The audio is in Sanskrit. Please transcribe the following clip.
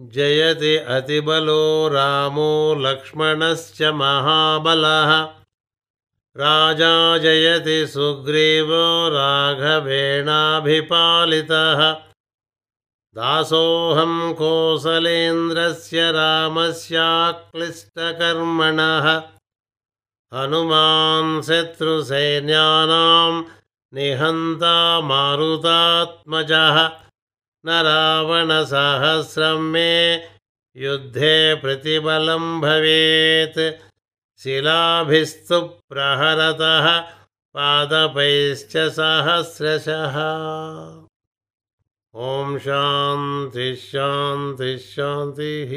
जयति अतिबलो रामो लक्ष्मणश्च महाबलः। राजा जयति सुग्रीवो राघवेणाभिपालितः। दासोऽहं कोसलेन्द्रस्य रामस्याक्लिष्टकर्मणः। हनुमान् शत्रुसैन्यानां निहन्ता मारुतात्मजः न रावणसहस्रं मे युद्धे प्रतिबलं भवेत्। शिलाभिस्तु प्रहरतः पादपैश्च सहस्रशः। ॐ शान्तिः शान्तिः शान्तिः